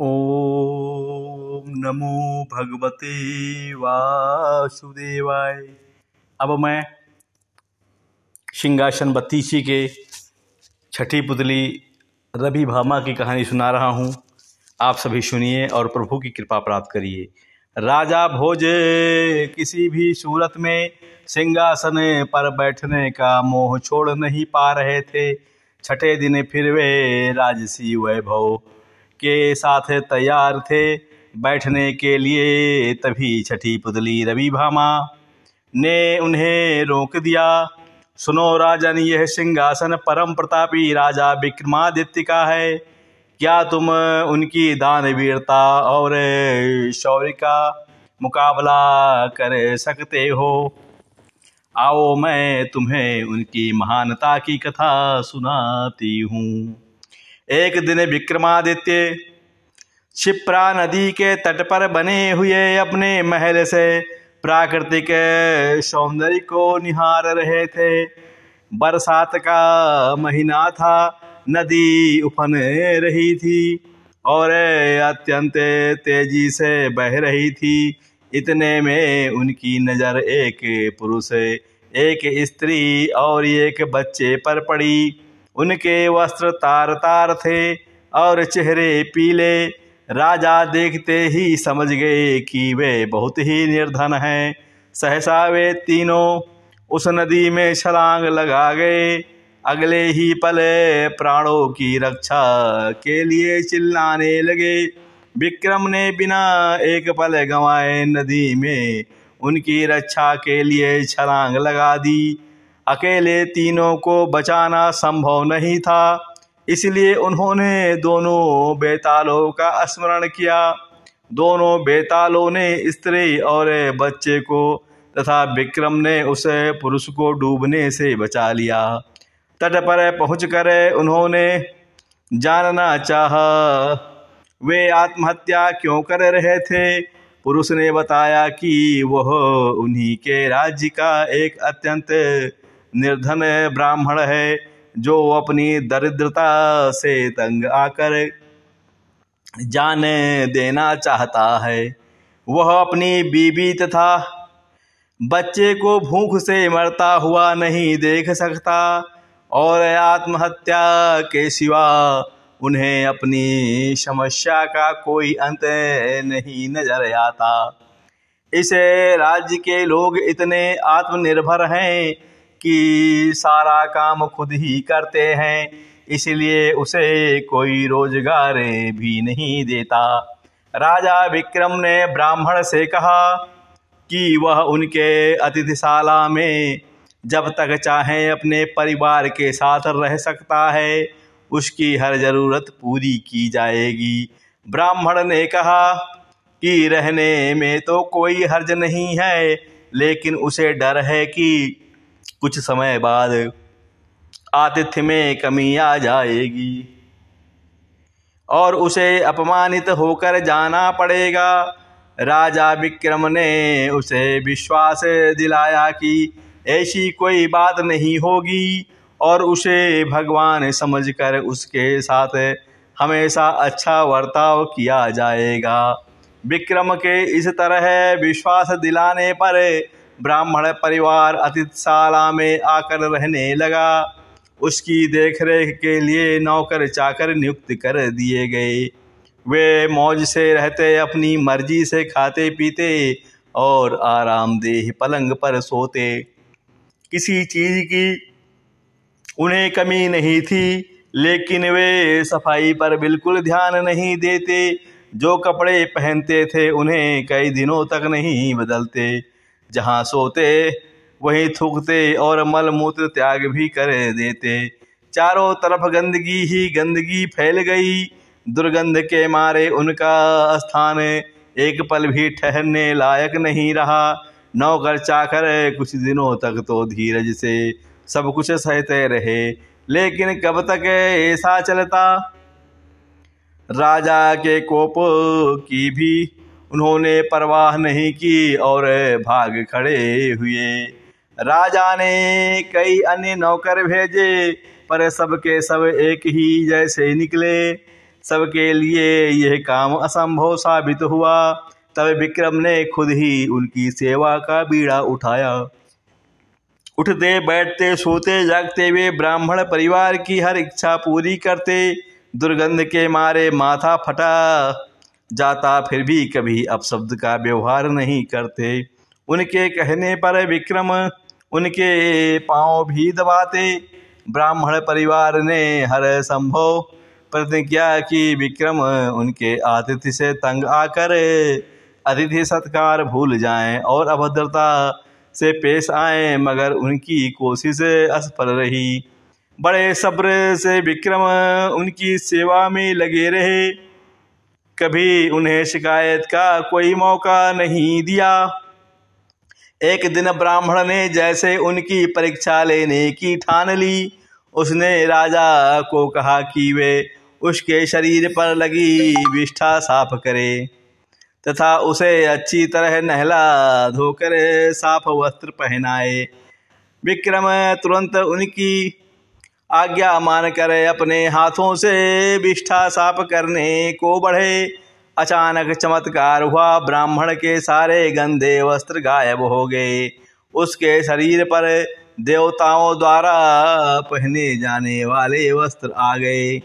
ओम नमो भगवते वासुदेवाय। अब मैं सिंहासन बत्तीसी के छठी पुतली रवि भामा की कहानी सुना रहा हूँ। आप सभी सुनिए और प्रभु की कृपा प्राप्त करिए। राजा भोज किसी भी सूरत में सिंहासन पर बैठने का मोह छोड़ नहीं पा रहे थे। छठे दिन फिर वे राजसी वैभव के साथ तैयार थे। बैठने के लिए तभी छठी पुतली रवि भामा ने उन्हें रोक दिया। सुनो राजन, यह सिंहासन परम प्रतापी राजा विक्रमादित्य का है। क्या तुम उनकी दान वीरता और शौर्य का मुकाबला कर सकते हो? आओ मैं तुम्हें उनकी महानता की कथा सुनाती हूँ। एक दिन विक्रमादित्य शिप्रा नदी के तट पर बने हुए अपने महल से प्राकृतिक सौंदर्य को निहार रहे थे। बरसात का महीना था, नदी उफन रही थी और अत्यंत तेज़ी से बह रही थी। इतने में उनकी नज़र एक पुरुष, एक स्त्री और एक बच्चे पर पड़ी। उनके वस्त्र तार तार थे और चेहरे पीले। राजा देखते ही समझ गए कि वे बहुत ही निर्धन हैं। सहसा वे तीनों उस नदी में छलांग लगा गए। अगले ही पल प्राणों की रक्षा के लिए चिल्लाने लगे। विक्रम ने बिना एक पल गंवाए नदी में उनकी रक्षा के लिए छलांग लगा दी। अकेले तीनों को बचाना संभव नहीं था। इसलिए उन्होंने दोनों बेतालों का स्मरण किया। दोनों बेतालों ने स्त्री और बच्चे को तथा विक्रम ने उस पुरुष को डूबने से बचा लिया। तट पर पहुंचकर उन्होंने जानना चाहा, वे आत्महत्या क्यों कर रहे थे? पुरुष ने बताया कि वह उन्हीं के राज्य का एक अत्यंत निर्धन ब्राह्मण है, जो अपनी दरिद्रता से तंग आकर जान देना चाहता है। वह अपनी बीबी तथा बच्चे को भूख से मरता हुआ नहीं देख सकता और आत्महत्या के सिवा उन्हें अपनी समस्या का कोई अंत नहीं नज़र आता। इस राज्य के लोग इतने आत्मनिर्भर हैं कि सारा काम खुद ही करते हैं, इसलिए उसे कोई रोज़गार भी नहीं देता। राजा विक्रम ने ब्राह्मण से कहा कि वह उनके अतिथिशाला में जब तक चाहे अपने परिवार के साथ रह सकता है, उसकी हर ज़रूरत पूरी की जाएगी। ब्राह्मण ने कहा कि रहने में तो कोई हर्ज नहीं है, लेकिन उसे डर है कि कुछ समय बाद आतिथ्य में कमी आ जाएगी और उसे अपमानित होकर जाना पड़ेगा। राजा विक्रम ने उसे विश्वास दिलाया कि ऐसी कोई बात नहीं होगी और उसे भगवान समझकर उसके साथ हमेशा अच्छा वर्ताव किया जाएगा। विक्रम के इस तरह विश्वास दिलाने पर ब्राह्मण परिवार अतिथिशाला में आकर रहने लगा। उसकी देखरेख के लिए नौकर चाकर नियुक्त कर दिए गए। वे मौज से रहते, अपनी मर्ज़ी से खाते पीते और आरामदेह पलंग पर सोते। किसी चीज़ की उन्हें कमी नहीं थी, लेकिन वे सफ़ाई पर बिल्कुल ध्यान नहीं देते। जो कपड़े पहनते थे, उन्हें कई दिनों तक नहीं बदलते। जहाँ सोते, वहीं थूकते और मल मूत्र त्याग भी कर देते। चारों तरफ़ गंदगी ही गंदगी फैल गई। दुर्गंध के मारे उनका स्थान। एक पल भी ठहरने लायक नहीं रहा। नौकर चाकर कुछ दिनों तक तो धीरज से सब कुछ सहते रहे। लेकिन कब तक ऐसा चलता? राजा के कोप की भी उन्होंने परवाह नहीं की और भाग खड़े हुए। राजा ने कई अन्य नौकर भेजे, पर सबके सब एक ही जैसे निकले। सबके लिए यह काम असंभव साबित हुआ। तब विक्रम ने खुद ही उनकी सेवा का बीड़ा उठाया। उठते, बैठते, सोते, जागते वे ब्राह्मण परिवार की हर इच्छा पूरी करते। दुर्गंध के मारे माथा फटा। जाता, फिर भी कभी अपशब्द का व्यवहार नहीं करते। उनके कहने पर विक्रम, उनके पाँव भी दबाते। ब्राह्मण परिवार ने हर संभव प्रतिज्ञा की विक्रम उनके आतिथ्य से तंग आकर अतिथि सत्कार भूल जाएँ और अभद्रता से पेश आए, मगर उनकी कोशिश असफल रही। बड़े सब्र से विक्रम उनकी सेवा में लगे रहे। कभी उन्हें शिकायत का कोई मौका नहीं दिया। एक दिन ब्राह्मण ने जैसे उनकी परीक्षा लेने की ठान ली, उसने राजा को कहा कि वे उसके शरीर पर लगी विष्ठा साफ़ करे तथा उसे अच्छी तरह नहला धोकर साफ़ वस्त्र पहनाए। विक्रम तुरंत उनकी आज्ञा मान कर अपने हाथों से विष्ठा साफ़ करने को बढ़े। अचानक चमत्कार हुआ, ब्राह्मण के सारे गंदे वस्त्र गायब हो गए। उसके शरीर पर देवताओं द्वारा पहने जाने वाले वस्त्र आ गए।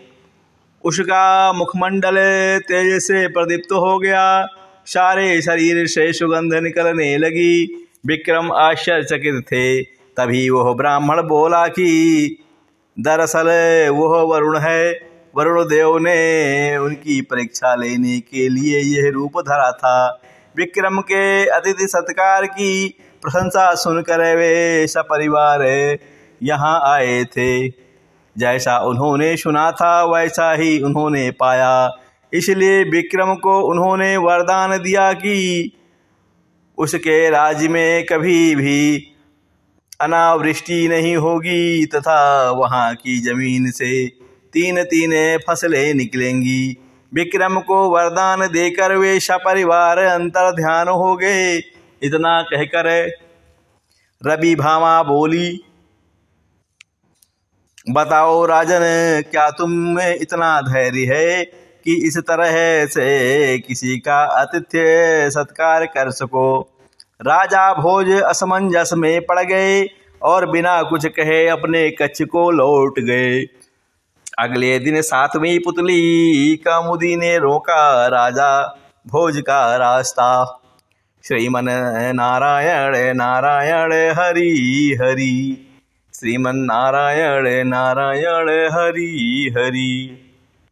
उसका मुखमंडल तेज से प्रदीप्त हो गया। सारे शरीर से सुगंध निकलने लगी। विक्रम आश्चर्यचकित थे। तभी वह ब्राह्मण बोला कि दरअसल वह वरुण है। वरुण देव ने उनकी परीक्षा लेने के लिए यह रूप धरा था। विक्रम के अतिथि सत्कार की प्रशंसा सुनकर वे सपरिवार यहाँ आए थे। जैसा उन्होंने सुना था, वैसा ही उन्होंने पाया। इसलिए विक्रम को उन्होंने वरदान दिया कि उसके राज्य में कभी भी अनावृष्टि नहीं होगी तथा वहाँ की ज़मीन से तीन तीन फ़सलें निकलेंगी। विक्रम को वरदान देकर वे सपरिवार अंतर ध्यान हो गए। इतना कहकर रवि भामा बोली, बताओ राजन, क्या तुम में इतना धैर्य है कि इस तरह से किसी का आतिथ्य सत्कार कर सको? राजा भोज असमंजस में पड़ गए और बिना कुछ कहे अपने कच्छ को लौट गए। अगले दिन सातवीं पुतली का मुदी ने रोका राजा भोज का रास्ता। श्रीमन नारायण नारायण हरि हरि। श्रीमन नारायण नारायण हरि हरि।